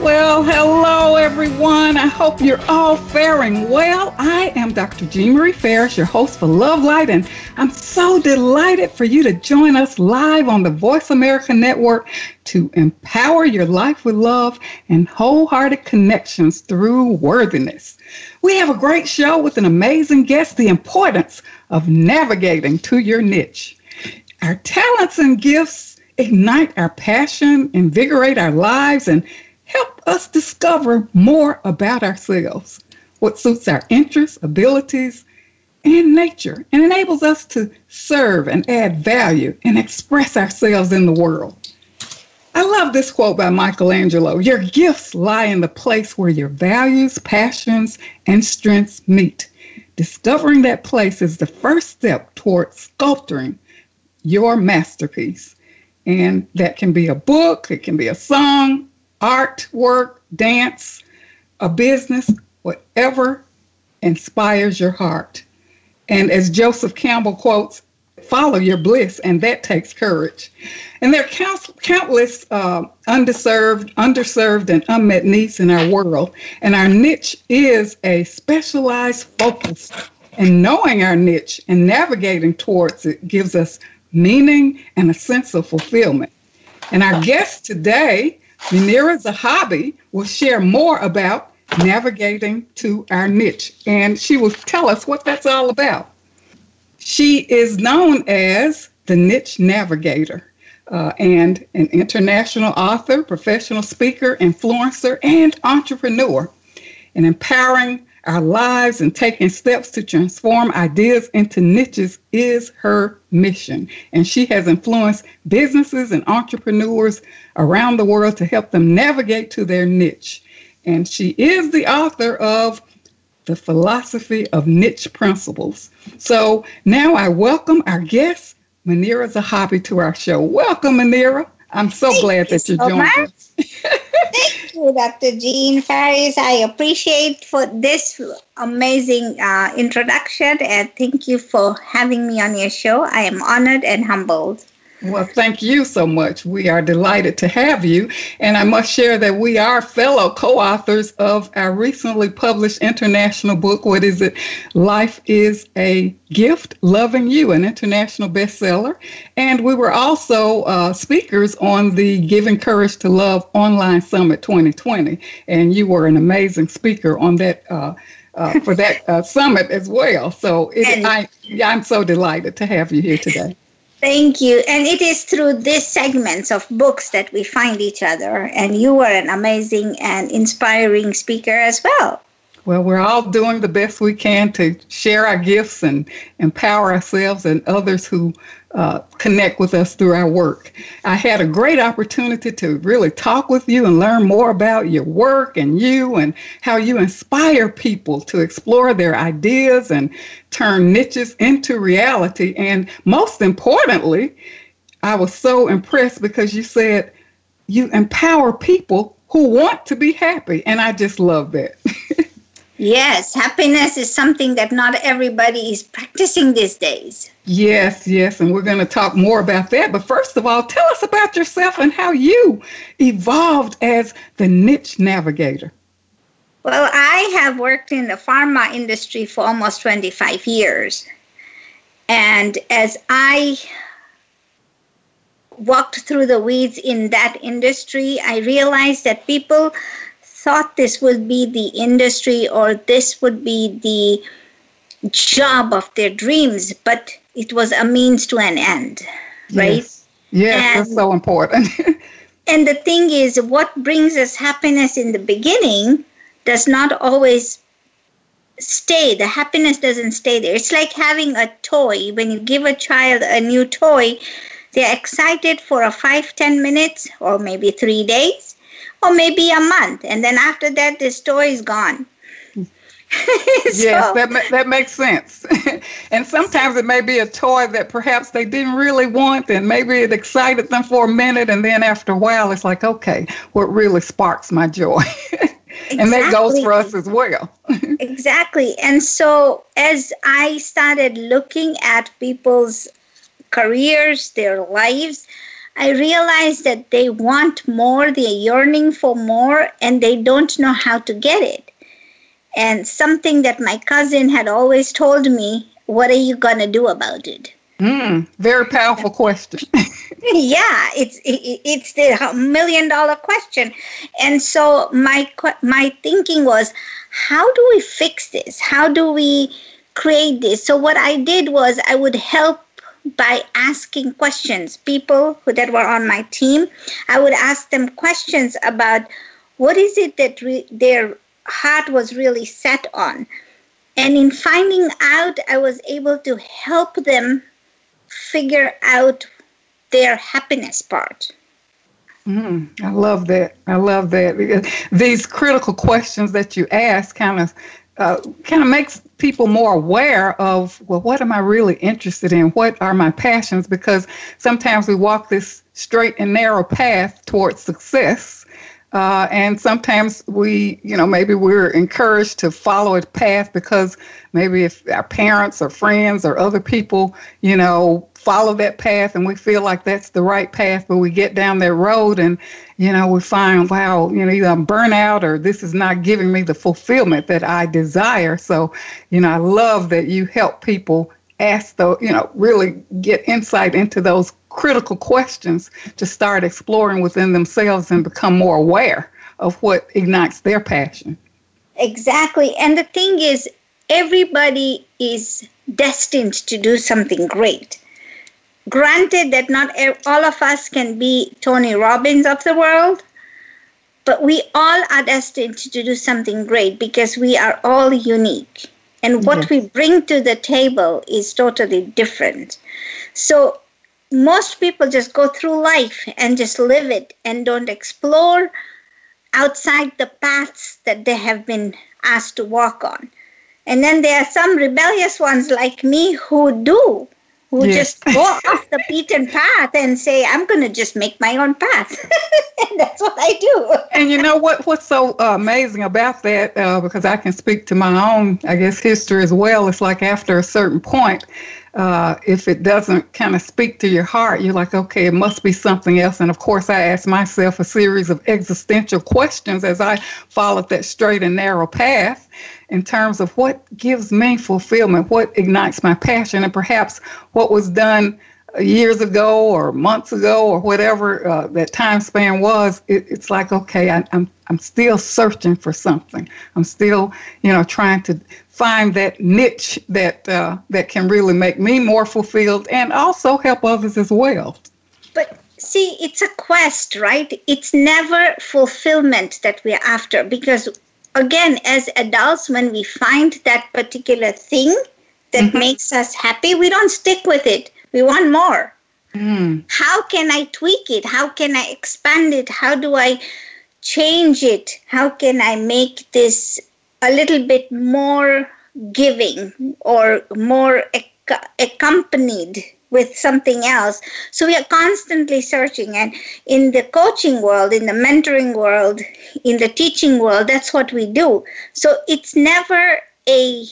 Well, hello everyone. I hope you're all faring well. I am Dr. Jean Marie Farish, your host for Love Light, and I'm so delighted for you to join us live on the Voice America Network to empower your life with love and wholehearted connections through worthiness. We have a great show with an amazing guest, the importance of navigating to your niche. Our talents and gifts ignite our passion, invigorate our lives, and help us discover more about ourselves, what suits our interests, abilities, and nature, and enables us to serve and add value and express ourselves in the world. I love this quote by Michelangelo Your gifts lie in the place where your values, passions, and strengths meet. Discovering that place is the first step towards sculpturing your masterpiece. And that can be a book, it can be a song, art, work, dance, a business, whatever inspires your heart. And as Joseph Campbell quotes, follow your bliss, and that takes courage. And there are countless uh, underserved, underserved, and unmet needs in our world. And our niche is a specialized focus. And knowing our niche and navigating towards it gives us meaning and a sense of fulfillment. And our guest today Munira Zahabi will share more about navigating to our niche, and she will tell us what that's all about. She is known as the Niche Navigator uh, and an international author, professional speaker, influencer, and entrepreneur, and empowering our lives and taking steps to transform ideas into niches is her mission. And she has influenced businesses and entrepreneurs around the world to help them navigate to their niche. And she is the author of The Philosophy of Niche Principles. So now I welcome our guest, Munira Zahabi, to our show. Welcome, Munira. I'm so Thank glad that you're so joining us. Thank you, Dr. Jean Farish. I appreciate for this amazing uh, introduction and thank you for having me on your show. I am honored and humbled. Well, thank you so much. We are delighted to have you. And I must share that we are fellow co authors of our recently published international book, What is it? Life is a Gift Loving You, an international bestseller. And we were also uh, speakers on the Giving Courage to Love Online Summit 2020. And you were an amazing speaker on that. Uh, uh, for that uh, summit as well. So it, I, I'm so delighted to have you here today. Thank you. And it is through these segments of books that we find each other. And you are an amazing and inspiring speaker as well. Well, we're all doing the best we can to share our gifts and empower ourselves and others who uh, connect with us through our work. I had a great opportunity to really talk with you and learn more about your work and you and how you inspire people to explore their ideas and turn niches into reality. And most importantly, I was so impressed because you said you empower people who want to be happy. And I just love that. Yes, happiness is something that not everybody is practicing these days. Yes, yes, and we're going to talk more about that. But first of all, tell us about yourself and how you evolved as the niche navigator. Well, I have worked in the pharma industry for almost 25 years. And as I walked through the weeds in that industry, I realized that people thought this would be the industry or this would be the job of their dreams, but it was a means to an end, right? Yes, yes and, that's so important. and the thing is, what brings us happiness in the beginning does not always stay. The happiness doesn't stay there. It's like having a toy. When you give a child a new toy, they're excited for a five, ten minutes or maybe three days or maybe a month, and then after that, the store is gone. so, yes, that that makes sense. and sometimes it may be a toy that perhaps they didn't really want, and maybe it excited them for a minute, and then after a while, it's like, okay, what really sparks my joy? Exactly. and that goes for us as well. exactly. And so as I started looking at people's careers, their lives, I realized that they want more, they're yearning for more, and they don't know how to get it. And something that my cousin had always told me, what are you going to do about it? Mm, very powerful question. yeah, it's it, it's the million dollar question. And so my my thinking was, how do we fix this? How do we create this? So what I did was I would help by asking questions. People who, that were on my team, I would ask them questions about what is it that re- their heart was really set on. And in finding out, I was able to help them figure out their happiness part. Mm, I love that. I love that these critical questions that you ask kind of uh, kind of makes people more aware of well, what am I really interested in? What are my passions? Because sometimes we walk this straight and narrow path towards success, uh, and sometimes we, you know, maybe we're encouraged to follow a path because maybe if our parents or friends or other people, you know, follow that path and we feel like that's the right path, but we get down that road and, you know, we find, wow, you know, either I'm burnout or this is not giving me the fulfillment that I desire. So, you know, I love that you help people ask the, you know, really get insight into those critical questions to start exploring within themselves and become more aware of what ignites their passion. Exactly. And the thing is, everybody is destined to do something great. Granted that not all of us can be Tony Robbins of the world, but we all are destined to do something great because we are all unique. And what yes. we bring to the table is totally different. So most people just go through life and just live it and don't explore outside the paths that they have been asked to walk on. And then there are some rebellious ones like me who do, who yes. just go off the beaten path and say, I'm going to just make my own path. and that's what I do. and you know what? What's so uh, amazing about that, uh, because I can speak to my own, I guess, history as well. It's like after a certain point, uh, if it doesn't kind of speak to your heart, you're like, okay, it must be something else. And of course, I asked myself a series of existential questions as I followed that straight and narrow path in terms of what gives me fulfillment, what ignites my passion, and perhaps what was done years ago or months ago or whatever uh, that time span was, it, it's like, okay, I, I'm, I'm still searching for something. I'm still, you know, trying to find that niche that uh, that can really make me more fulfilled and also help others as well. But see, it's a quest, right? It's never fulfillment that we're after because again, as adults, when we find that particular thing that mm-hmm. makes us happy, we don't stick with it. We want more. Mm. How can I tweak it? How can I expand it? How do I change it? How can I make this a little bit more giving or more ac- accompanied with something else. So we are constantly searching. And in the coaching world, in the mentoring world, in the teaching world, that's what we do. So it's never a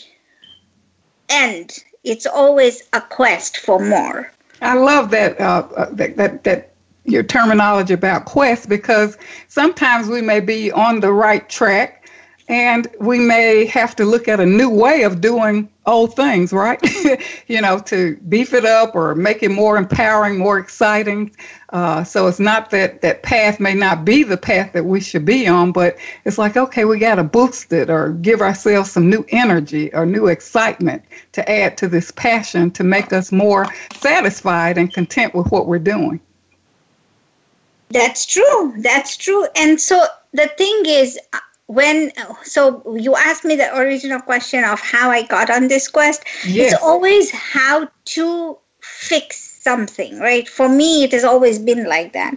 end. It's always a quest for more. I love that uh, uh that, that that your terminology about quest because sometimes we may be on the right track and we may have to look at a new way of doing old things, right? you know, to beef it up or make it more empowering, more exciting. Uh, so it's not that that path may not be the path that we should be on, but it's like, okay, we got to boost it or give ourselves some new energy or new excitement to add to this passion to make us more satisfied and content with what we're doing. That's true. That's true. And so the thing is, when so you asked me the original question of how I got on this quest. Yes. It's always how to fix something, right? For me, it has always been like that.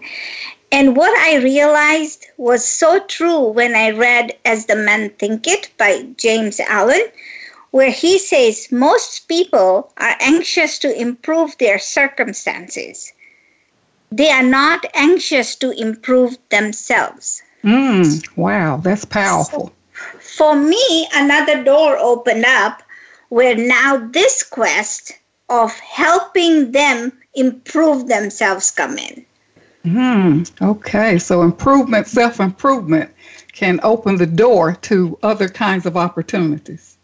And what I realized was so true when I read As a Man Thinketh by James Allen where he says most people are anxious to improve their circumstances. They are not anxious to improve themselves. Mm, wow, that's powerful. So for me, another door opened up where now this quest of helping them improve themselves come in. Hmm. Okay. So improvement, self improvement can open the door to other kinds of opportunities.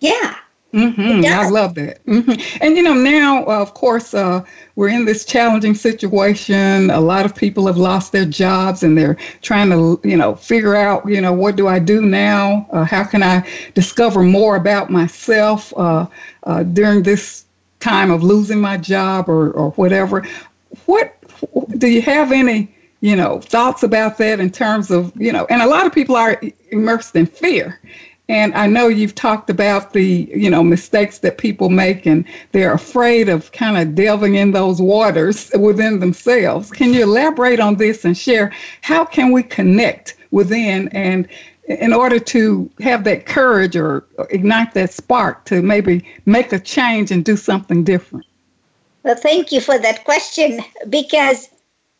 Yeah. Mm-hmm. I love that. Mm-hmm. And you know, now uh, of course uh, we're in this challenging situation. A lot of people have lost their jobs, and they're trying to, you know, figure out, you know, what do I do now? Uh, how can I discover more about myself uh, uh, during this time of losing my job or or whatever? What do you have any? You know, thoughts about that in terms of, you know, and a lot of people are immersed in fear and I know you've talked about the, you know, mistakes that people make and they're afraid of kind of delving in those waters within themselves. Can you elaborate on this and share how can we connect within and in order to have that courage or ignite that spark to maybe make a change and do something different? Well, thank you for that question because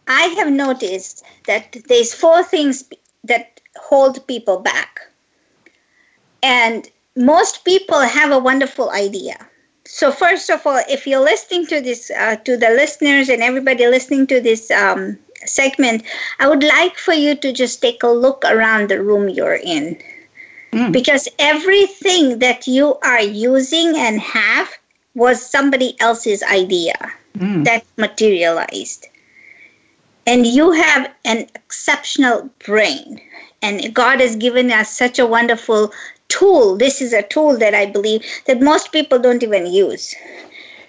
I have noticed that there's four things that hold people back. And most people have a wonderful idea. So first of all, if you're listening to this, uh, to the listeners and everybody listening to this um, segment, I would like for you to just take a look around the room you're in. Mm. Because everything that you are using and have was somebody else's idea mm. that materialized. And you have an exceptional brain. And God has given us such a wonderful tool. This is a tool that I believe that most people don't even use.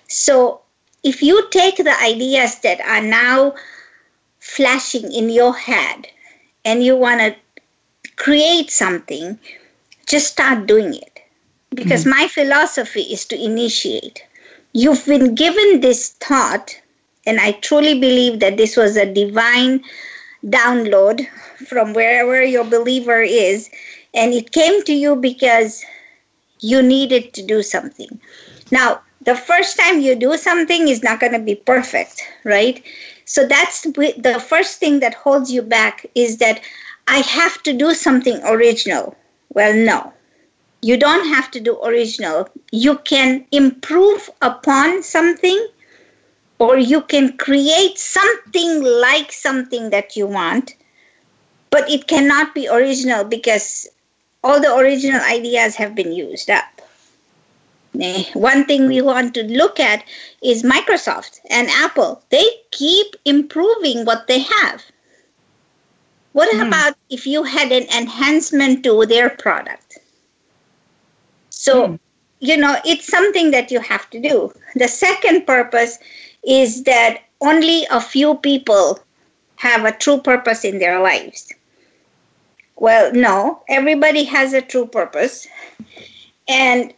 So if you take the ideas that are now flashing in your head and you want to create something, just start doing it. Because mm-hmm. my philosophy is to initiate. You've been given this thought, and I truly believe that this was a divine download from wherever your believer is and it came to you because you needed to do something. Now, the first time you do something is not going to be perfect, right? So that's the first thing that holds you back is that I have to do something original. Well, no. You don't have to do original. You can improve upon something or you can create something like something that you want, but it cannot be original because all the original ideas have been used up. One thing we want to look at is Microsoft and Apple. They keep improving what they have. What mm. about if you had an enhancement to their product? So, mm. you know, it's something that you have to do. The second purpose is that only a few people have a true purpose in their lives. Well, no, everybody has a true purpose. And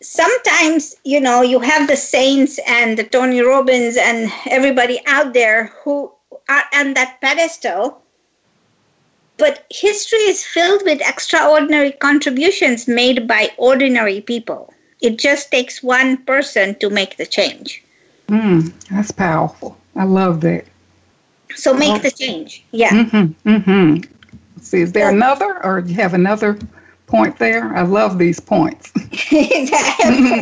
sometimes, you know, you have the saints and the Tony Robbins and everybody out there who are on that pedestal. But history is filled with extraordinary contributions made by ordinary people. It just takes one person to make the change. Mm, that's powerful. I love that. So make the change. Yeah. Mm-hmm, mm-hmm. See, is there another, or do you have another point there? I love these points.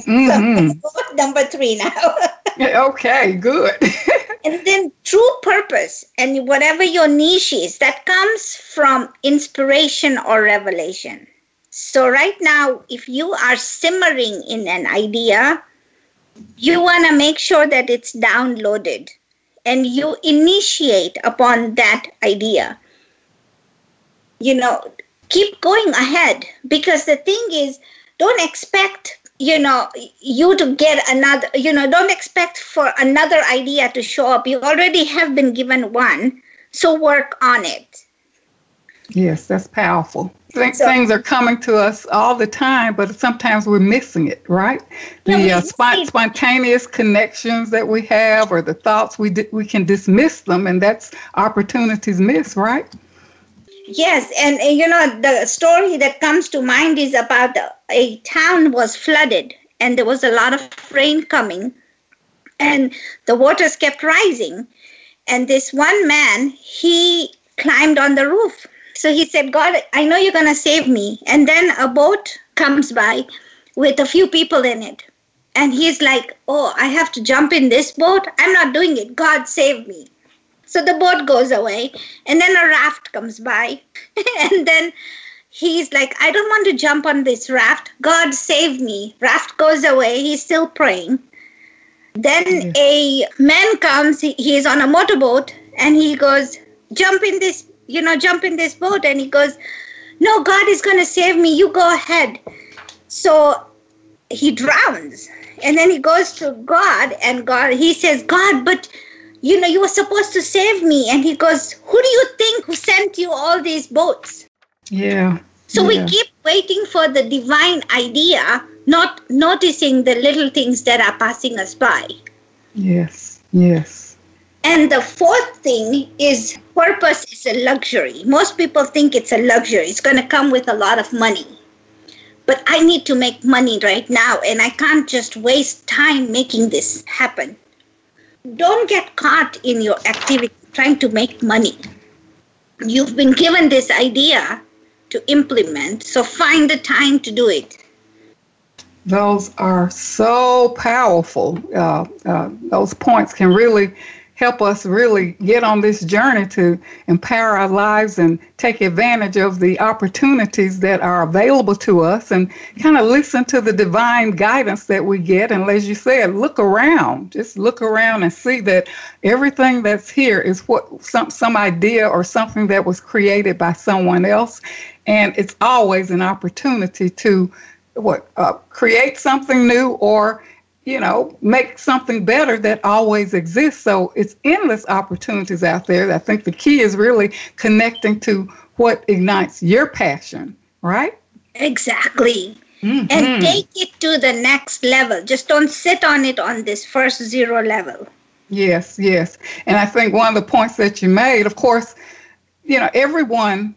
mm-hmm. Number three now. okay, good. and then true purpose and whatever your niche is, that comes from inspiration or revelation. So, right now, if you are simmering in an idea, you want to make sure that it's downloaded and you initiate upon that idea you know, keep going ahead. Because the thing is, don't expect you know you to get another you know don't expect for another idea to show up. You already have been given one so work on it. Yes that's powerful. So, things are coming to us all the time but sometimes we're missing it right? The uh, spont- spontaneous connections that we have or the thoughts we di- we can dismiss them and that's opportunities missed right Yes, and you know the story that comes to mind is about a town was flooded and there was a lot of rain coming and the waters kept rising and this one man he climbed on the roof. So he said, "God, I know you're going to save me." And then a boat comes by with a few people in it. And he's like, "Oh, I have to jump in this boat? I'm not doing it. God save me." So the boat goes away, and then a raft comes by, and then he's like, I don't want to jump on this raft. God save me. Raft goes away. He's still praying. Then a man comes, he's on a motorboat, and he goes, Jump in this, you know, jump in this boat. And he goes, No, God is going to save me. You go ahead. So he drowns. And then he goes to God, and God, he says, God, but you know, you were supposed to save me. And he goes, Who do you think who sent you all these boats? Yeah. So yeah. we keep waiting for the divine idea, not noticing the little things that are passing us by. Yes, yes. And the fourth thing is purpose is a luxury. Most people think it's a luxury, it's going to come with a lot of money. But I need to make money right now, and I can't just waste time making this happen don't get caught in your activity trying to make money. You've been given this idea to implement, so find the time to do it. Those are so powerful. Uh, uh, those points can really help us really get on this journey to empower our lives and take advantage of the opportunities that are available to us and kind of listen to the divine guidance that we get. And as you said, look around, just look around and see that everything that's here is what some, some idea or something that was created by someone else. And it's always an opportunity to what uh, create something new or you know, make something better that always exists. So it's endless opportunities out there. I think the key is really connecting to what ignites your passion, right? Exactly. Mm-hmm. And take it to the next level. Just don't sit on it on this first zero level. Yes, yes. And I think one of the points that you made, of course, you know, everyone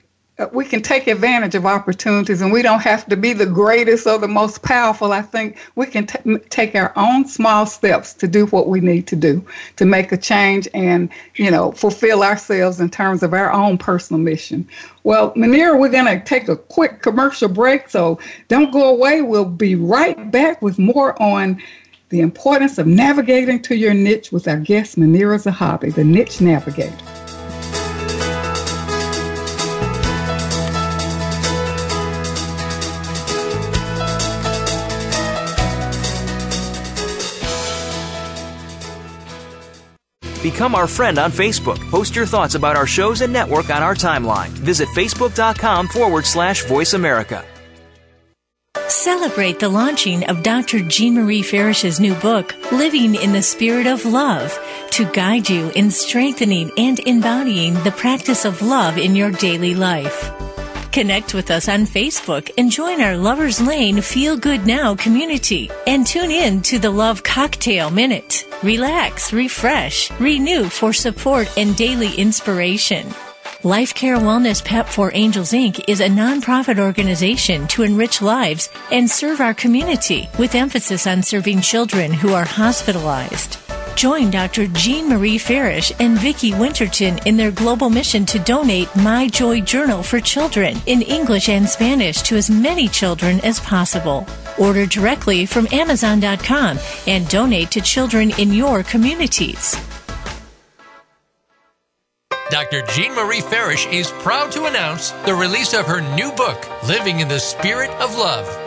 we can take advantage of opportunities and we don't have to be the greatest or the most powerful. I think we can t- take our own small steps to do what we need to do to make a change and, you know, fulfill ourselves in terms of our own personal mission. Well, Munira, we're going to take a quick commercial break, so don't go away. We'll be right back with more on the importance of navigating to your niche with our guest, Munira Zahabi, the Niche Navigator. Become our friend on Facebook. Post your thoughts about our shows and network on our timeline. Visit facebook.com forward slash voice America. Celebrate the launching of Dr. Jean Marie Farish's new book, Living in the Spirit of Love, to guide you in strengthening and embodying the practice of love in your daily life. Connect with us on Facebook and join our Lovers Lane Feel Good Now community and tune in to the Love Cocktail Minute. Relax, refresh, renew for support and daily inspiration. Life Care Wellness Pep for Angels Inc. is a nonprofit organization to enrich lives and serve our community with emphasis on serving children who are hospitalized. Join Dr. Jean Marie Farish and Vicki Winterton in their global mission to donate My Joy Journal for children in English and Spanish to as many children as possible. Order directly from Amazon.com and donate to children in your communities. Dr. Jean Marie Farish is proud to announce the release of her new book, Living in the Spirit of Love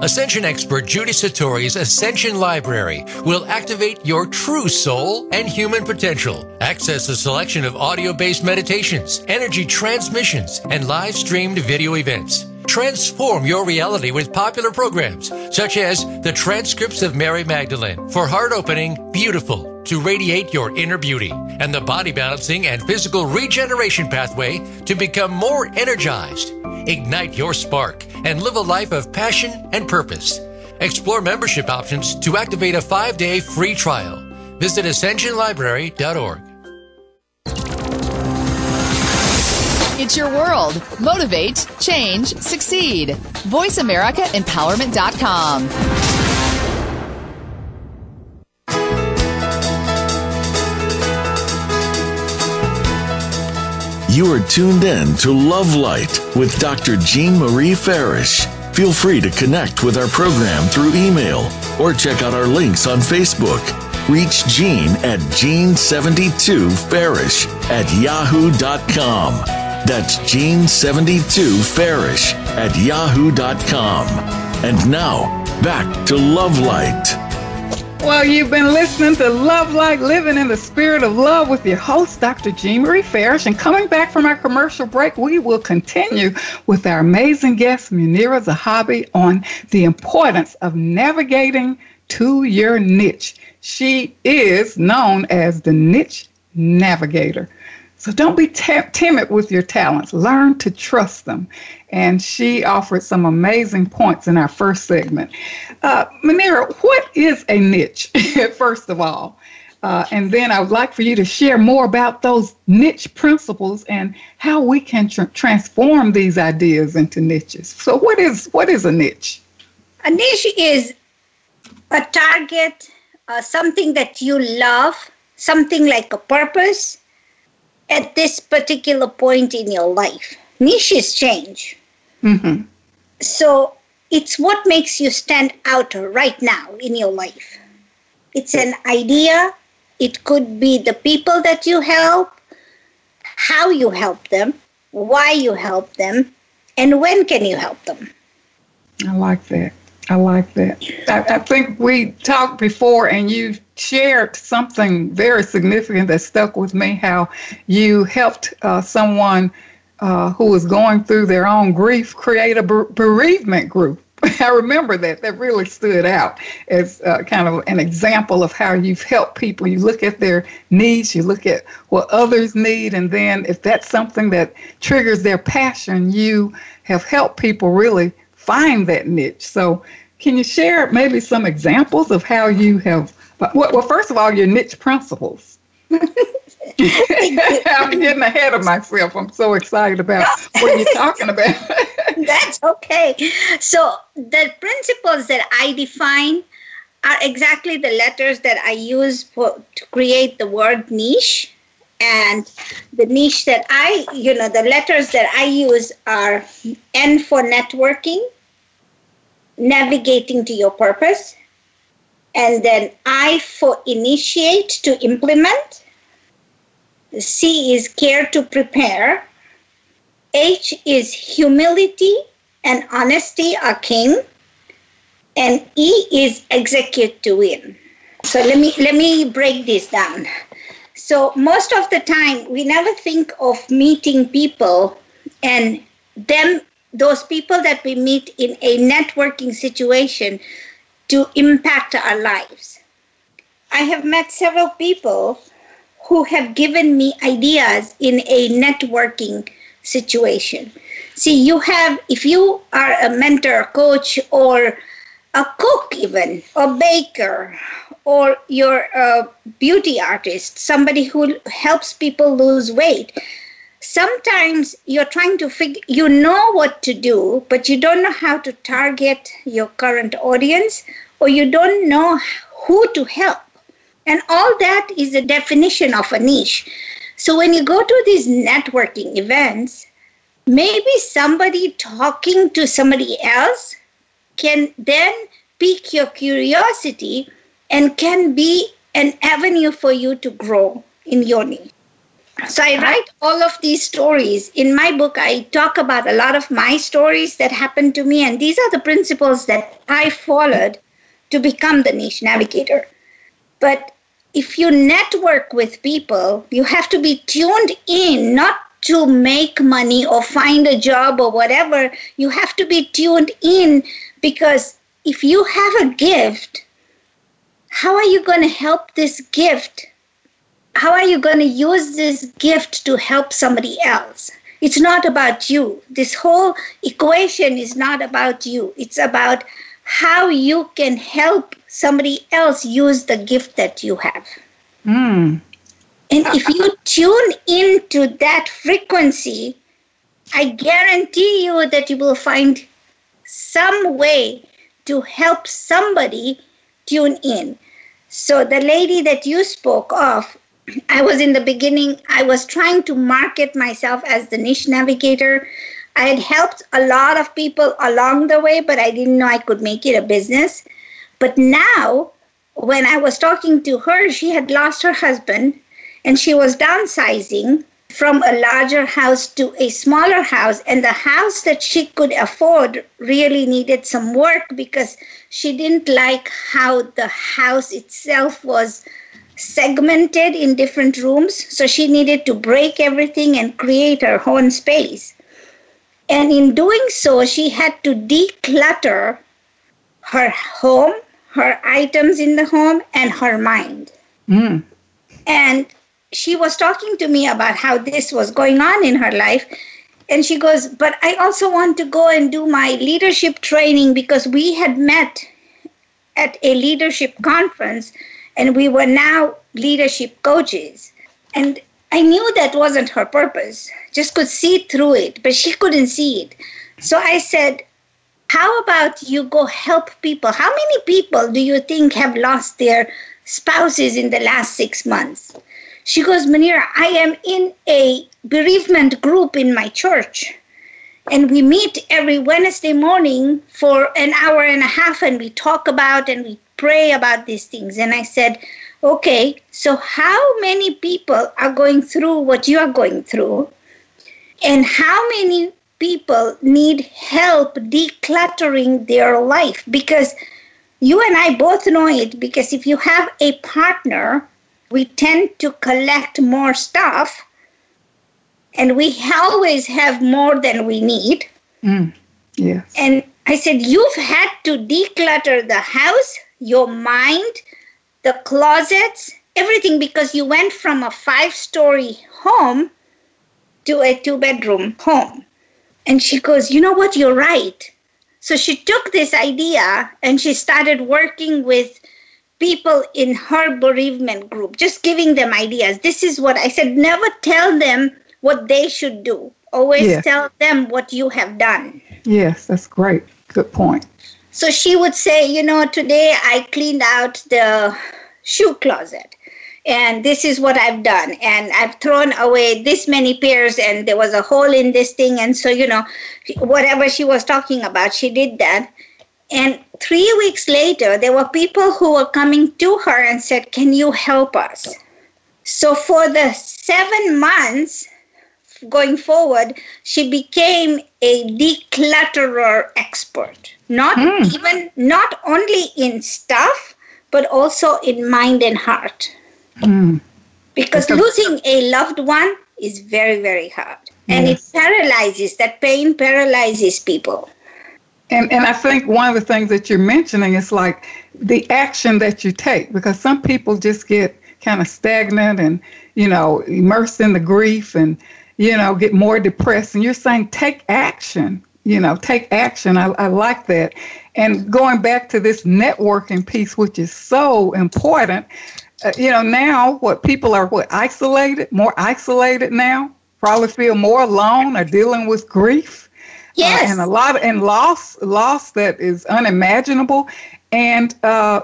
Ascension expert Judy Satori's Ascension Library will activate your true soul and human potential. Access a selection of audio based meditations, energy transmissions, and live streamed video events. Transform your reality with popular programs such as the transcripts of Mary Magdalene for heart opening, beautiful to radiate your inner beauty, and the body balancing and physical regeneration pathway to become more energized. Ignite your spark and live a life of passion and purpose. Explore membership options to activate a five day free trial. Visit ascensionlibrary.org. It's your world. Motivate, change, succeed. VoiceAmericaEmpowerment.com. You are tuned in to Love Light with Dr. Jean Marie Farish. Feel free to connect with our program through email or check out our links on Facebook. Reach Jean at Jean72Farish at yahoo.com. That's Jean72Farish at yahoo.com. And now, back to Love Light. Well, you've been listening to Love Light Living in the Spirit of Love with your host, Dr. Jean Marie Farish. And coming back from our commercial break, we will continue with our amazing guest, Munira Zahabi, on the importance of navigating to your niche. She is known as the niche navigator. So don't be t- timid with your talents. Learn to trust them. And she offered some amazing points in our first segment. Uh, Munira, what is a niche, first of all? Uh, and then I would like for you to share more about those niche principles and how we can tr- transform these ideas into niches. So, what is what is a niche? A niche is a target, uh, something that you love, something like a purpose, at this particular point in your life. Niches change. Mm-hmm. So it's what makes you stand out right now in your life. It's an idea. It could be the people that you help, how you help them, why you help them, and when can you help them. I like that. I like that. I, I, think we talked before, and you shared something very significant that stuck with me. How you helped uh, someone uh, who was going through their own grief create a bereavement group. I remember that. That really stood out as uh, kind of an example of how you've helped people. You look at their needs, you look at what others need, and then if that's something that triggers their passion, you have helped people really find that niche. So, can you share maybe some examples of how you have? Well, first of all, your niche principles. I'm getting ahead of myself. I'm so excited about what you're talking about. That's okay. So, the principles that I define are exactly the letters that I use for, to create the word niche. And the niche that I, you know, the letters that I use are N for networking, navigating to your purpose. And then I for initiate to implement. C is care to prepare. H is humility and honesty are king. And E is execute to win. So let me let me break this down. So most of the time we never think of meeting people and them those people that we meet in a networking situation to impact our lives. I have met several people who have given me ideas in a networking situation. See, you have, if you are a mentor, coach, or a cook, even, a baker, or you're a beauty artist, somebody who helps people lose weight, sometimes you're trying to figure you know what to do but you don't know how to target your current audience or you don't know who to help. And all that is a definition of a niche. So when you go to these networking events maybe somebody talking to somebody else can then pique your curiosity and can be an avenue for you to grow in your niche So I uh-huh. write all of these stories. In my book, I talk about a lot of my stories that happened to me, and these are the principles that I followed to become the niche navigator. But if you network with people, you have to be tuned in, not to make money or find a job or whatever. You have to be tuned in because if you have a gift, how are you going to help this gift how are you going to use this gift to help somebody else? It's not about you. This whole equation is not about you. It's about how you can help somebody else use the gift that you have. Mm. And if you tune into that frequency, I guarantee you that you will find some way to help somebody tune in. So, the lady that you spoke of, I was in the beginning, I was trying to market myself as the niche navigator. I had helped a lot of people along the way, but I didn't know I could make it a business. But now, when I was talking to her, she had lost her husband and she was downsizing from a larger house to a smaller house. And the house that she could afford really needed some work because she didn't like how the house itself was segmented in different rooms. So she needed to break everything and create her own space. And in doing so, she had to declutter her home, her items in the home, and her mind. Mm. And she was talking to me about how this was going on in her life. And she goes, But I also want to go and do my leadership training because we had met at a leadership conference and we were now leadership coaches. And I knew that wasn't her purpose, just could see through it, but she couldn't see it. So I said, How about you go help people? How many people do you think have lost their spouses in the last six months? She goes, Munira, I am in a bereavement group in my church. And we meet every Wednesday morning for an hour and a half and we talk about and we pray about these things. And I said, okay, so how many people are going through what you are going through? And how many people need help decluttering their life? Because you and I both know it, because if you have a partner, we tend to collect more stuff and we always have more than we need. Mm. Yes. And I said, You've had to declutter the house, your mind, the closets, everything, because you went from a five story home to a two bedroom home. And she goes, You know what? You're right. So she took this idea and she started working with people in her bereavement group, just giving them ideas. This is what I said never tell them what they should do, always Yes. tell them what you have done. Yes, that's great. Good point. So she would say, you know, today I cleaned out the shoe closet. And this is what I've done. And I've thrown away this many pairs, and there was a hole in this thing. And so, you know, whatever she was talking about, she did that. And three weeks later, there were people who were coming to her and said, Can you help us? So for the seven months going forward, she became a declutterer expert. Not even, not only in stuff, but also in mind and heart. Mm. Because losing a loved one is very, very hard. And Yes. it paralyzes, that pain paralyzes people. And and I think one of the things that you're mentioning is like the action that you take because some people just get kind of stagnant and you know immersed in the grief and you know get more depressed. And you're saying take action you know take action. I, I like that. And going back to this networking piece which is so important uh, you know now what people are what isolated more isolated now? Probably feel more alone or dealing with grief? Yes. uh, and a lot of, and loss loss that is unimaginable. And uh,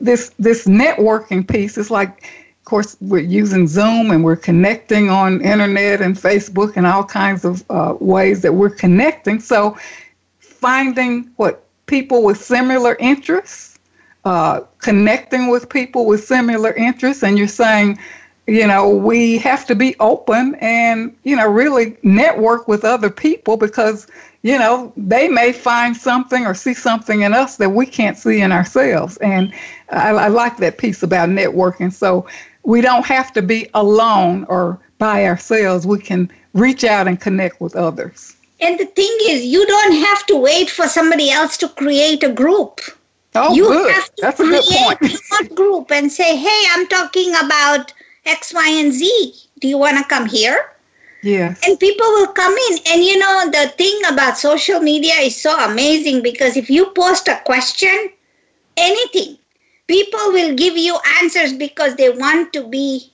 this this networking piece is like course we're using zoom and we're connecting on internet and facebook and all kinds of uh, ways that we're connecting so finding what people with similar interests uh, connecting with people with similar interests and you're saying you know, we have to be open and, you know, really network with other people because, you know, they may find something or see something in us that we can't see in ourselves. And I, I like that piece about networking. So we don't have to be alone or by ourselves. We can reach out and connect with others. And the thing is, you don't have to wait for somebody else to create a group. Oh, you good. have to That's a create your group and say, hey, I'm talking about X, Y, and Z. Do you want to come here? Yes. And people will come in. And you know, the thing about social media is so amazing because if you post a question, anything, people will give you answers because they want to be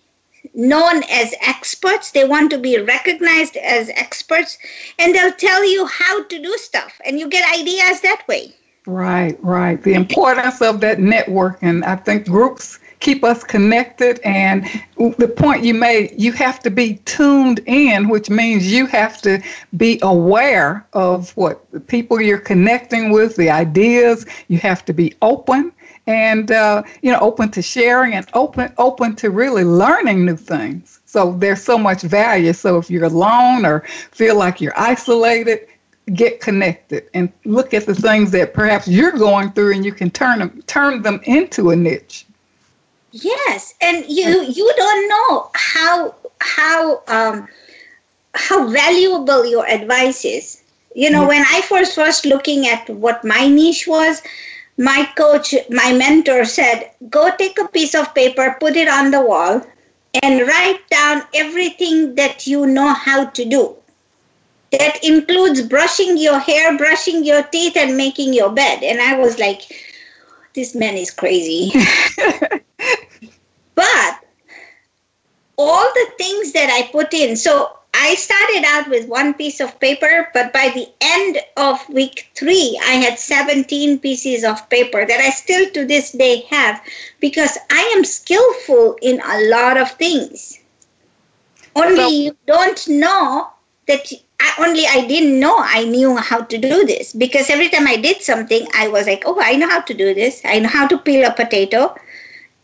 known as experts. They want to be recognized as experts. And they'll tell you how to do stuff. And you get ideas that way. Right, right. The importance of that networking. I think groups keep us connected. And the point you made, you have to be tuned in, which means you have to be aware of what the people you're connecting with, the ideas. You have to be open and uh, you know open to sharing and open open to really learning new things. So there's so much value. So if you're alone or feel like you're isolated, get connected and look at the things that perhaps you're going through and you can turn them turn them into a niche Yes, and you you don't know how how um, how valuable your advice is. You know, when I first was looking at what my niche was, my coach, my mentor said, "Go take a piece of paper, put it on the wall, and write down everything that you know how to do." That includes brushing your hair, brushing your teeth, and making your bed. And I was like, this man is crazy. but all the things that I put in, so I started out with one piece of paper, but by the end of week three, I had 17 pieces of paper that I still to this day have because I am skillful in a lot of things. Only So- you don't know that I, only I didn't know I knew how to do this because every time I did something, I was like, oh, I know how to do this. I know how to peel a potato,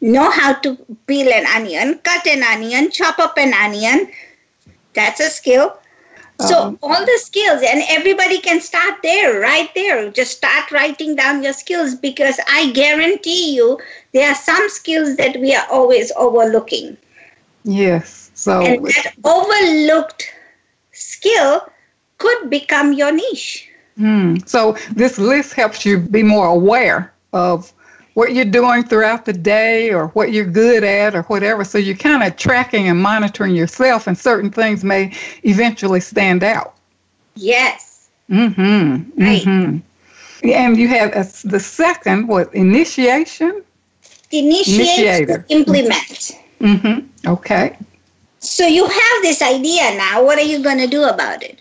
know how to peel an onion, cut an onion, chop up an onion. That's a skill. So Um, all the skills, and everybody can start there, right there. Just start writing down your skills because I guarantee you there are some skills that we are always overlooking. yes so And that overlooked skill could become your niche. hmm. so this list helps you be more aware of what you're doing throughout the day or what you're good at or whatever so you're kind of tracking and monitoring yourself and certain things may eventually stand out Yes. mm-hmm Right. mm-hmm and you have a, the second what initiation Initiate, Initiator. implement. mm-hmm okay So you have this idea now. What are you going to do about it?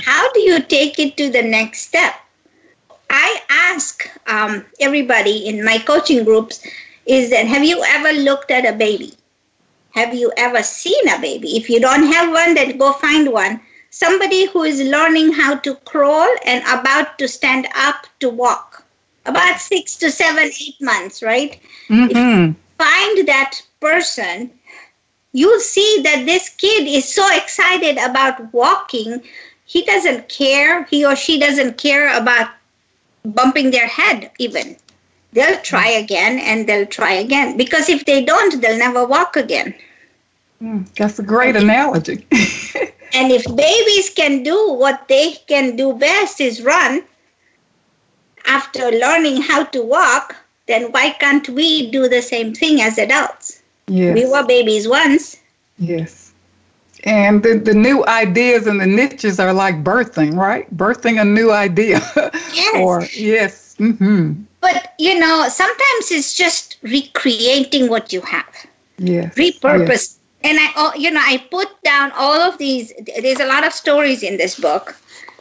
How do you take it to the next step? I ask um, everybody in my coaching groups is that have you ever looked at a baby? Have you ever seen a baby? If you don't have one, then go find one. Somebody who is learning how to crawl and about to stand up to walk. About six to seven, eight months, right? mm-hmm find that person, you'll see that this kid is so excited about walking. He doesn't care, he or she doesn't care about bumping their head, even. They'll try again and they'll try again because if they don't, they'll never walk again. Mm, that's a great analogy And if babies can do what they can do best is run after learning how to walk, then why can't we do the same thing as adults? yes We were babies once. Yes. And the, the new ideas and the niches are like birthing, right? Birthing a new idea. Yes. or, yes. Mm-hmm. But you know, sometimes it's just recreating what you have, Yes. repurpose. And I, oh, you know, I put down all of these. There's a lot of stories in this book.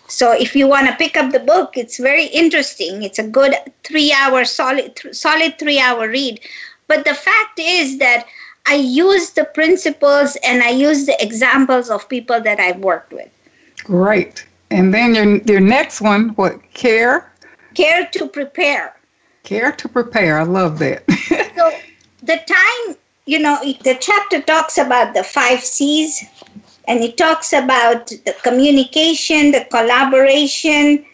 So if you want to pick up the book, it's very interesting. It's a good three-hour solid, th- solid three-hour read. But the fact is that I use the principles and I use the examples of people that I've worked with. Great. And then your, your next one, what? Care? Care to prepare. Care to prepare. I love that. so the time you know, the chapter talks about the five C's and it talks about the communication, the collaboration.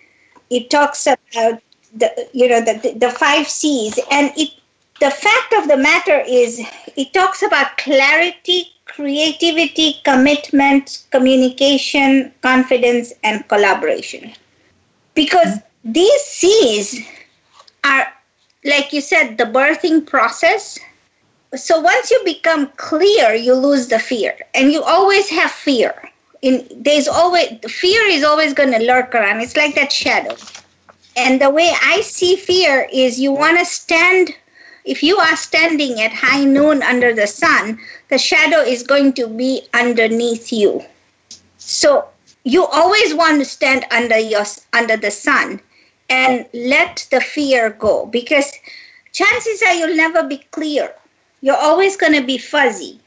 It talks about the, you know, the, the five C's. And it, the fact of the matter is, it talks about clarity, creativity, commitment, communication, confidence, and collaboration. Because these C's are, like you said, the birthing process. So once you become clear, you lose the fear, and you always have fear. In there's always fear is always going to lurk around. It's like that shadow. And the way I see fear is you want to stand if you are standing at high noon under the sun, the shadow is going to be underneath you. So you always want to stand under your under the sun and let the fear go because chances are you'll never be clear. You're always going to be fuzzy.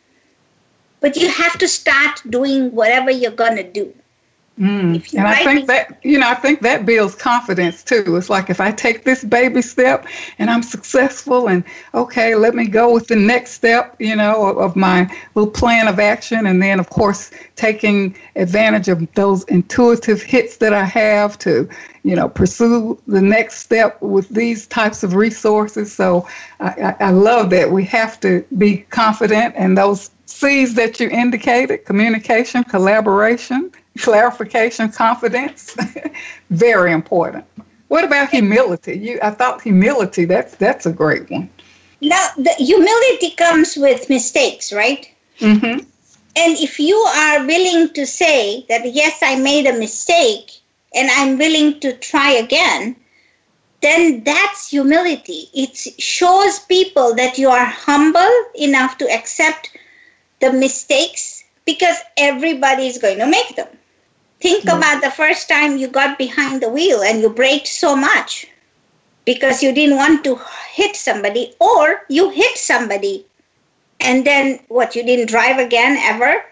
But you have to start doing whatever you're going to do. Mm. And I think that, you know, I think that builds confidence too. It's like if I take this baby step and I'm successful, and okay, let me go with the next step, you know, of, of my little plan of action. And then, of course, taking advantage of those intuitive hits that I have to, you know, pursue the next step with these types of resources. So I, I, I love that we have to be confident and those C's that you indicated communication, collaboration, clarification, confidence, very important. What about humility? You, I thought humility. That's that's a great one. Now, the humility comes with mistakes, right? Mm-hmm. And if you are willing to say that yes, I made a mistake, and I'm willing to try again, then that's humility. It shows people that you are humble enough to accept the mistakes because everybody is going to make them. Think mm. about the first time you got behind the wheel and you braked so much because you didn't want to hit somebody, or you hit somebody and then what, you didn't drive again ever?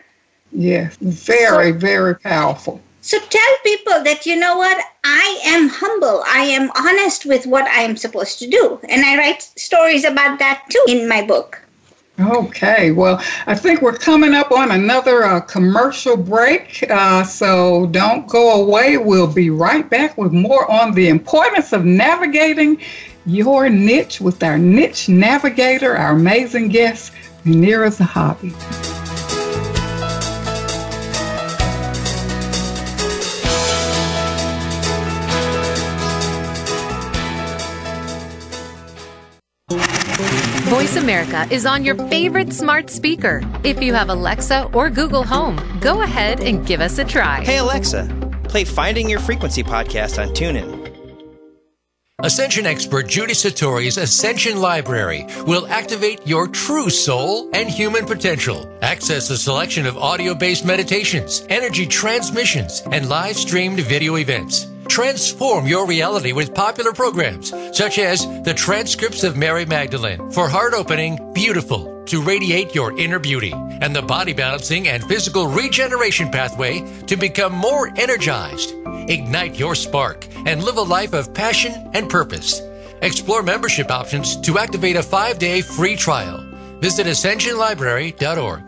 Yes, very, so, very powerful. So tell people that, you know what, I am humble. I am honest with what I am supposed to do. And I write stories about that too in my book. Okay, well, I think we're coming up on another uh, commercial break, uh, so don't go away. We'll be right back with more on the importance of navigating your niche with our niche navigator, our amazing guest, Munira Zahabi. America is on your favorite smart speaker. If you have Alexa or Google Home, go ahead and give us a try. Hey, Alexa, play Finding Your Frequency podcast on TuneIn. Ascension expert Judy Satori's Ascension Library will activate your true soul and human potential. Access a selection of audio based meditations, energy transmissions, and live streamed video events. Transform your reality with popular programs such as the transcripts of Mary Magdalene for heart opening, beautiful to radiate your inner beauty, and the body balancing and physical regeneration pathway to become more energized. Ignite your spark and live a life of passion and purpose. Explore membership options to activate a five day free trial. Visit ascensionlibrary.org.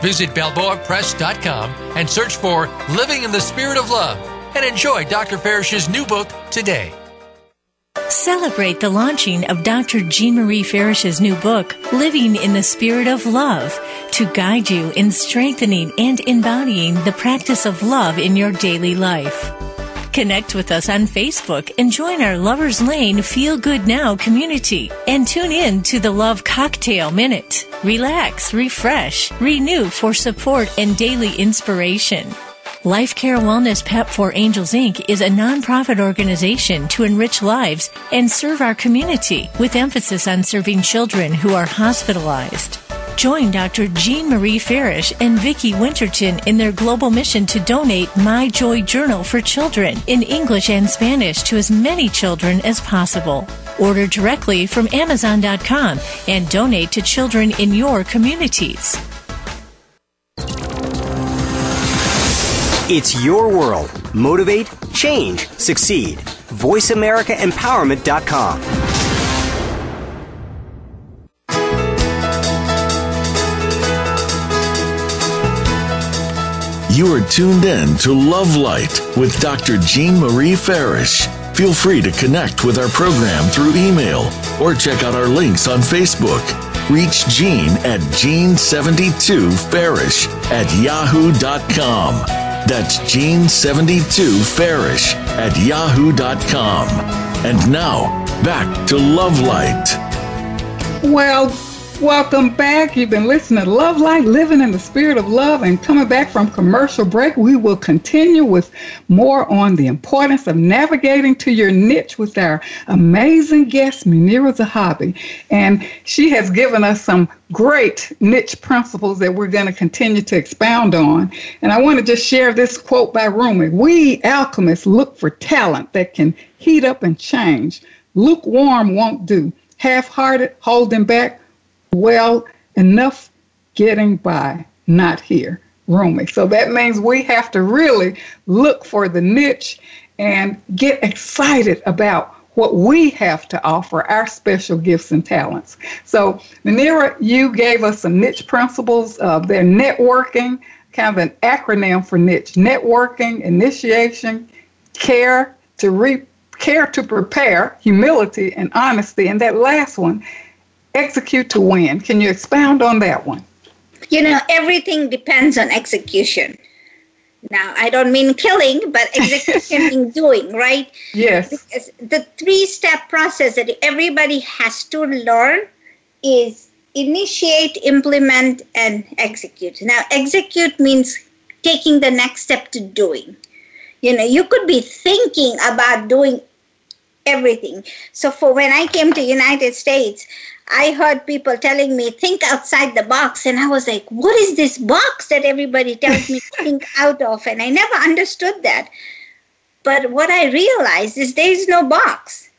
Visit BalboaPress.com and search for Living in the Spirit of Love and enjoy Dr. Farish's new book today. Celebrate the launching of Dr. Jean Marie Farish's new book, Living in the Spirit of Love, to guide you in strengthening and embodying the practice of love in your daily life. Connect with us on Facebook and join our Lovers Lane Feel Good Now community and tune in to the Love Cocktail Minute. Relax, refresh, renew for support and daily inspiration. Life Care Wellness Pep for Angels Inc. is a nonprofit organization to enrich lives and serve our community with emphasis on serving children who are hospitalized. Join Dr. Jean Marie Farish and Vicki Winterton in their global mission to donate My Joy Journal for children in English and Spanish to as many children as possible. Order directly from Amazon.com and donate to children in your communities. It's your world. Motivate, change, succeed. VoiceAmericaEmpowerment.com. You are tuned in to Love Light with Dr. Jean Marie Farish. Feel free to connect with our program through email or check out our links on Facebook. Reach Jean at Jean72Farish at yahoo.com. That's Jean72Farish at yahoo.com. And now, back to Love Light. Well, welcome back. You've been listening to Love Light, living in the spirit of love, and coming back from commercial break, we will continue with more on the importance of navigating to your niche with our amazing guest, Munira Zahabi. And she has given us some great niche principles that we're going to continue to expound on. And I want to just share this quote by Rumi We alchemists look for talent that can heat up and change. Lukewarm won't do. Half hearted, holding back, well, enough getting by, not here. Rumi. So that means we have to really look for the niche and get excited about what we have to offer, our special gifts and talents. So, Munira, you gave us some niche principles. of their networking, kind of an acronym for niche networking, initiation, care to re- care to prepare, humility, and honesty. And that last one, execute to win. Can you expound on that one? You know, everything depends on execution. Now, I don't mean killing, but execution in doing, right? Yes. Because the three step process that everybody has to learn is initiate, implement, and execute. Now, execute means taking the next step to doing. You know, you could be thinking about doing everything. So for when I came to United States, I heard people telling me, think outside the box. And I was like, what is this box that everybody tells me to think out of? And I never understood that. But what I realized is there is no box.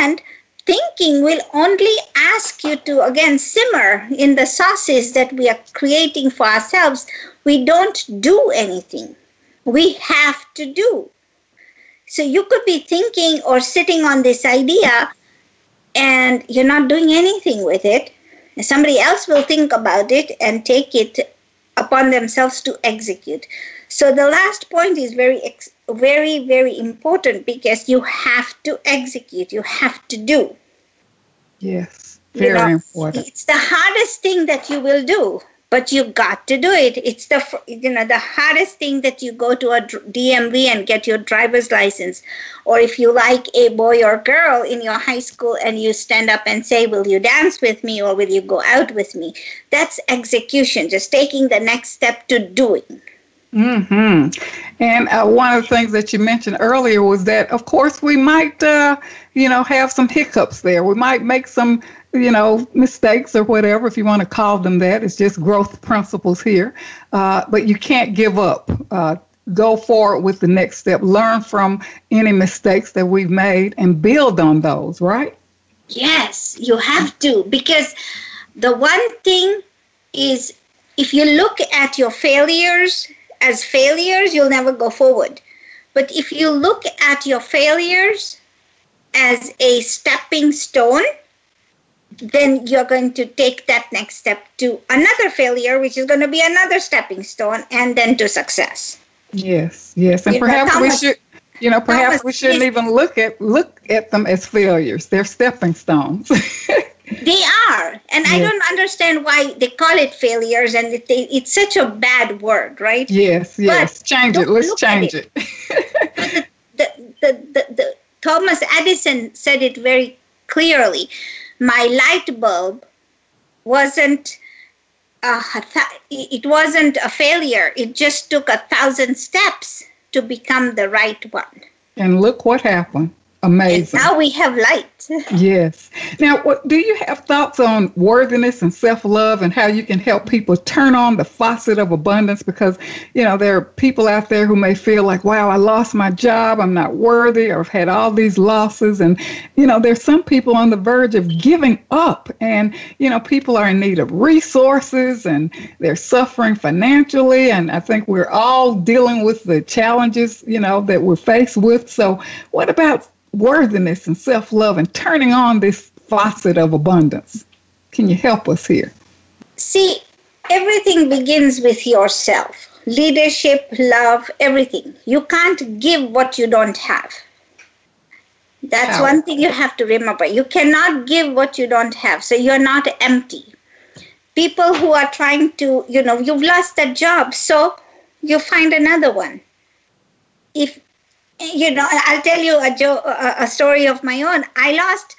And thinking will only ask you to, again, simmer in the sauces that we are creating for ourselves. We don't do anything, we have to do. So you could be thinking or sitting on this idea and you're not doing anything with it. Somebody else will think about it and take it upon themselves to execute. So the last point is very, very, very important because you have to execute. You have to do. Yes, very you know, important. It's the hardest thing that you will do but you got to do it. It's the you know the hardest thing that you go to a dmv and get your driver's license. Or if you like a boy or girl in your high school and you stand up and say will you dance with me or will you go out with me? That's execution just taking the next step to doing. Hmm And uh, one of the things that you mentioned earlier was that, of course, we might, uh, you know, have some hiccups there. We might make some you know, mistakes or whatever, if you want to call them that. It's just growth principles here. Uh, but you can't give up. Uh, go forward with the next step. Learn from any mistakes that we've made and build on those, right? Yes, you have to. Because the one thing is if you look at your failures as failures, you'll never go forward. But if you look at your failures as a stepping stone, then you're going to take that next step to another failure, which is going to be another stepping stone, and then to success. Yes, yes, and you perhaps know, we should, you know, perhaps we shouldn't is, even look at look at them as failures. They're stepping stones. they are, and yes. I don't understand why they call it failures, and it, they, it's such a bad word, right? Yes, yes. But change it. Let's change it. it. the, the, the, the Thomas Edison said it very clearly my light bulb wasn't uh, it wasn't a failure. It just took a thousand steps to become the right one. And look what happened. Amazing. And now we have light. yes. Now, what, do you have thoughts on worthiness and self love and how you can help people turn on the faucet of abundance? Because, you know, there are people out there who may feel like, wow, I lost my job, I'm not worthy, or I've had all these losses. And, you know, there's some people on the verge of giving up. And, you know, people are in need of resources and they're suffering financially. And I think we're all dealing with the challenges, you know, that we're faced with. So, what about worthiness and self love and turning on this faucet of abundance. Can you help us here? See, everything begins with yourself leadership, love, everything. You can't give what you don't have. That's How? one thing you have to remember. You cannot give what you don't have, so you're not empty. People who are trying to, you know, you've lost a job, so you find another one. If you know, I'll tell you a, jo- a story of my own. I lost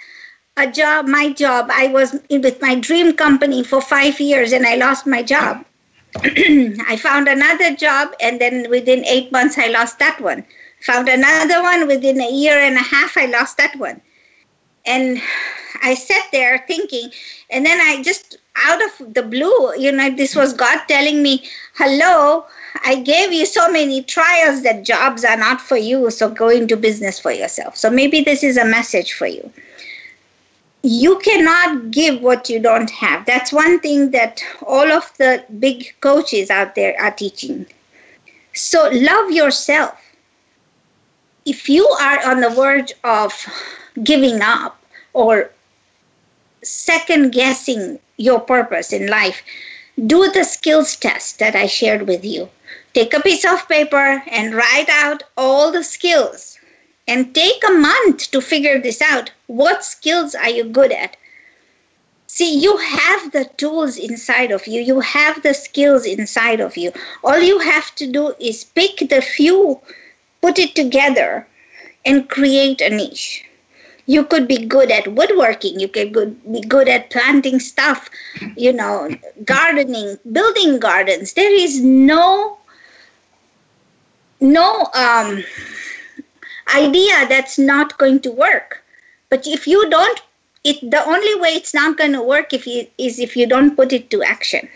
a job, my job. I was with my dream company for five years and I lost my job. I found another job and then within eight months I lost that one. Found another one within a year and a half I lost that one. And I sat there thinking, and then I just out of the blue, you know, this was God telling me, hello, I gave you so many trials that jobs are not for you, so go into business for yourself. So maybe this is a message for you. You cannot give what you don't have. That's one thing that all of the big coaches out there are teaching. So love yourself. If you are on the verge of giving up or second guessing your purpose in life, do the skills test that I shared with you. Take a piece of paper and write out all the skills. And take a month to figure this out. What skills are you good at? See, you have the tools inside of you, you have the skills inside of you. All you have to do is pick the few, put it together, and create a niche. You could be good at woodworking, you could be good at planting stuff, you know, gardening, building gardens. There is no no um, idea that's not going to work. But if you don't, it the only way it's not going to work if you is if you don't put it to action.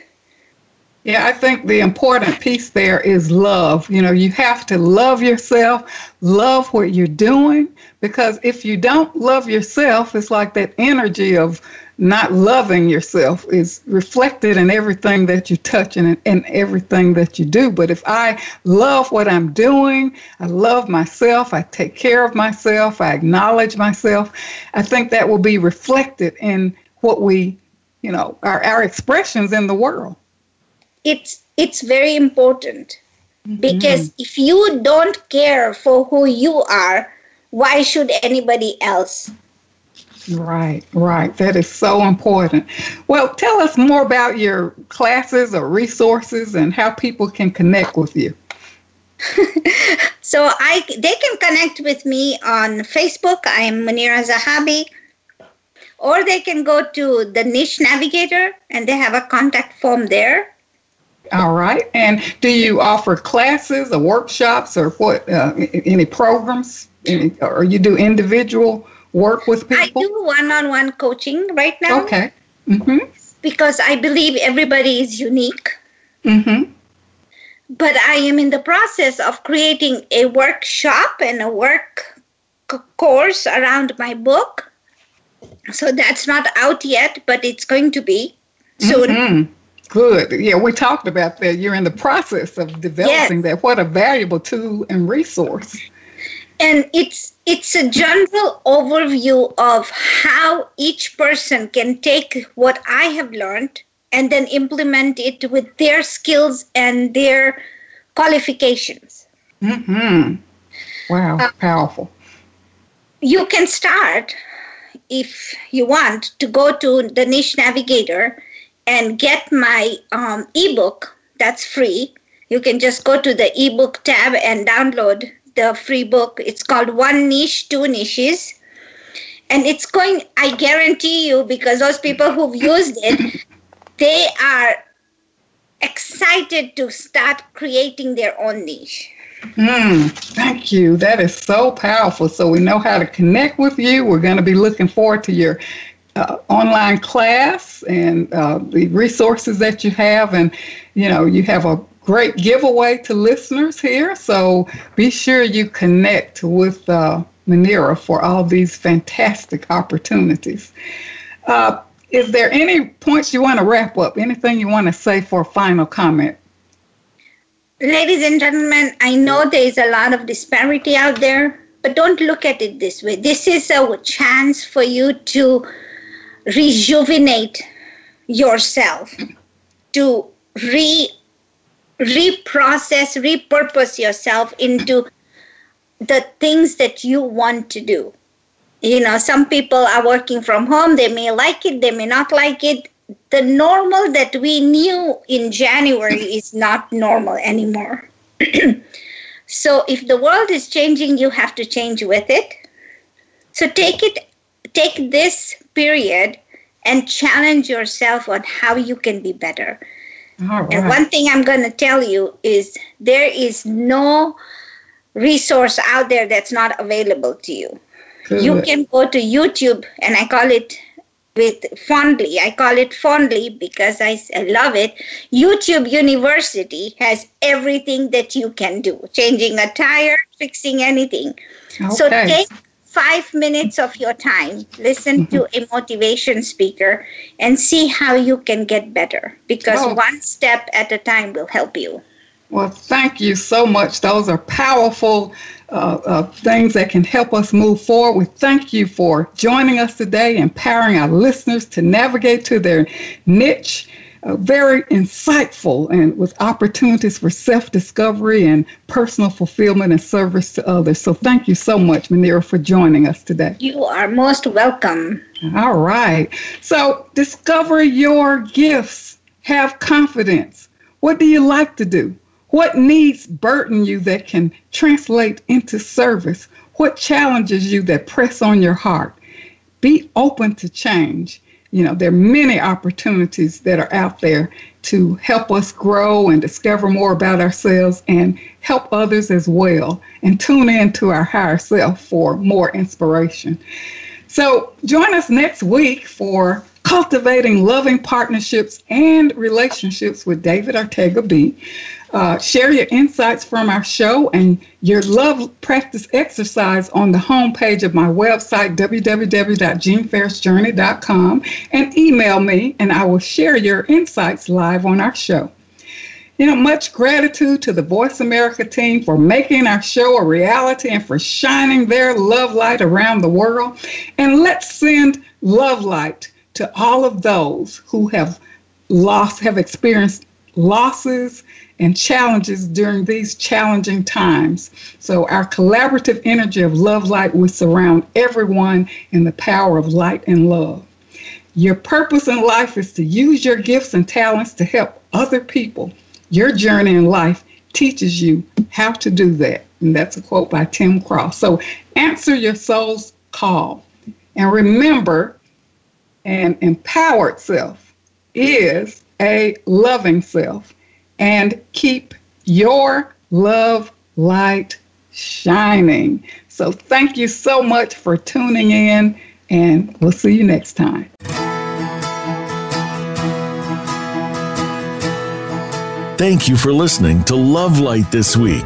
Yeah, I think the important piece there is love. You know, you have to love yourself, love what you're doing, because if you don't love yourself, it's like that energy of not loving yourself is reflected in everything that you touch and in everything that you do. But if I love what I'm doing, I love myself, I take care of myself, I acknowledge myself, I think that will be reflected in what we, you know, our, our expressions in the world. It's it's very important mm-hmm. because if you don't care for who you are, why should anybody else Right, right. That is so important. Well, tell us more about your classes or resources and how people can connect with you. so I they can connect with me on Facebook. I am Munira Zahabi. Or they can go to the Niche Navigator and they have a contact form there. All right. And do you offer classes or workshops or what? Uh, any programs? Any, or you do individual work with people? I do one-on-one coaching right now. Okay. Mm-hmm. Because I believe everybody is unique. Mm-hmm. But I am in the process of creating a workshop and a work c- course around my book. So that's not out yet, but it's going to be soon. Mm-hmm. Good. Yeah, we talked about that. You're in the process of developing yes. that. What a valuable tool and resource. And it's it's a general overview of how each person can take what I have learned and then implement it with their skills and their qualifications. Mm-hmm. Wow. Uh, powerful. You can start if you want to go to the niche navigator and get my um, ebook that's free you can just go to the ebook tab and download the free book. It's called One Niche, Two Niches. And it's going, I guarantee you, because those people who've used it, they are excited to start creating their own niche. Mm, thank you. That is so powerful. So we know how to connect with you. We're going to be looking forward to your uh, online class and uh, the resources that you have. And, you know, you have a great giveaway to listeners here. So be sure you connect with uh, for all these fantastic opportunities. Uh, is there any points you want to wrap up? Anything you want to say for a final comment? Ladies and gentlemen, I know there is a lot of disparity out there, but don't look at it this way. This is a chance for you to rejuvenate yourself, to re reprocess, repurpose yourself into the things that you want to do. You know, some people are working from home, they may like it, they may not like it. The normal that we knew in January is not normal anymore. so if the world is changing, you have to change with it. So take it take this period and challenge yourself on how you can be better. Right. And one thing I'm going to tell you is there is no resource out there that's not available to you. Good. You can go to YouTube, and I call it with fondly. I call it fondly because I, I love it. YouTube University has everything that you can do changing a tire, fixing anything. Okay. So take five minutes of your time, listen to mm-hmm. a motivation speaker, and see how you can get better because oh. one step at a time will help you. Well, thank you so much. Those are powerful uh, uh, things that can help us move forward. We thank you for joining us today, empowering our listeners to navigate to their niche uh, very insightful and with opportunities for self discovery and personal fulfillment and service to others. So thank you so much, Munira, for joining us today. You are most welcome. All right. So discover your gifts, have confidence. What do you like to do? What needs burden you that can translate into service? What challenges you that press on your heart? Be open to change you know, there are many opportunities that are out there to help us grow and discover more about ourselves and help others as well. And tune in to our higher self for more inspiration. So, join us next week for Cultivating Loving Partnerships and Relationships with David Ortega B. Uh, share your insights from our show and your love practice exercise on the homepage of my website, www.jeanfarishjourney.com, and email me, and I will share your insights live on our show. You know, much gratitude to the Voice America team for making our show a reality and for shining their love light around the world. And let's send love light to all of those who have lost, have experienced losses and challenges during these challenging times. So, our collaborative energy of love light will surround everyone in the power of light and love. Your purpose in life is to use your gifts and talents to help other people. Your journey in life teaches you how to do that. And that's a quote by Tim Cross. So, answer your soul's call and remember an empowered self is a loving self and keep your love light shining. So, thank you so much for tuning in, and we'll see you next time. Thank you for listening to Love Light this week.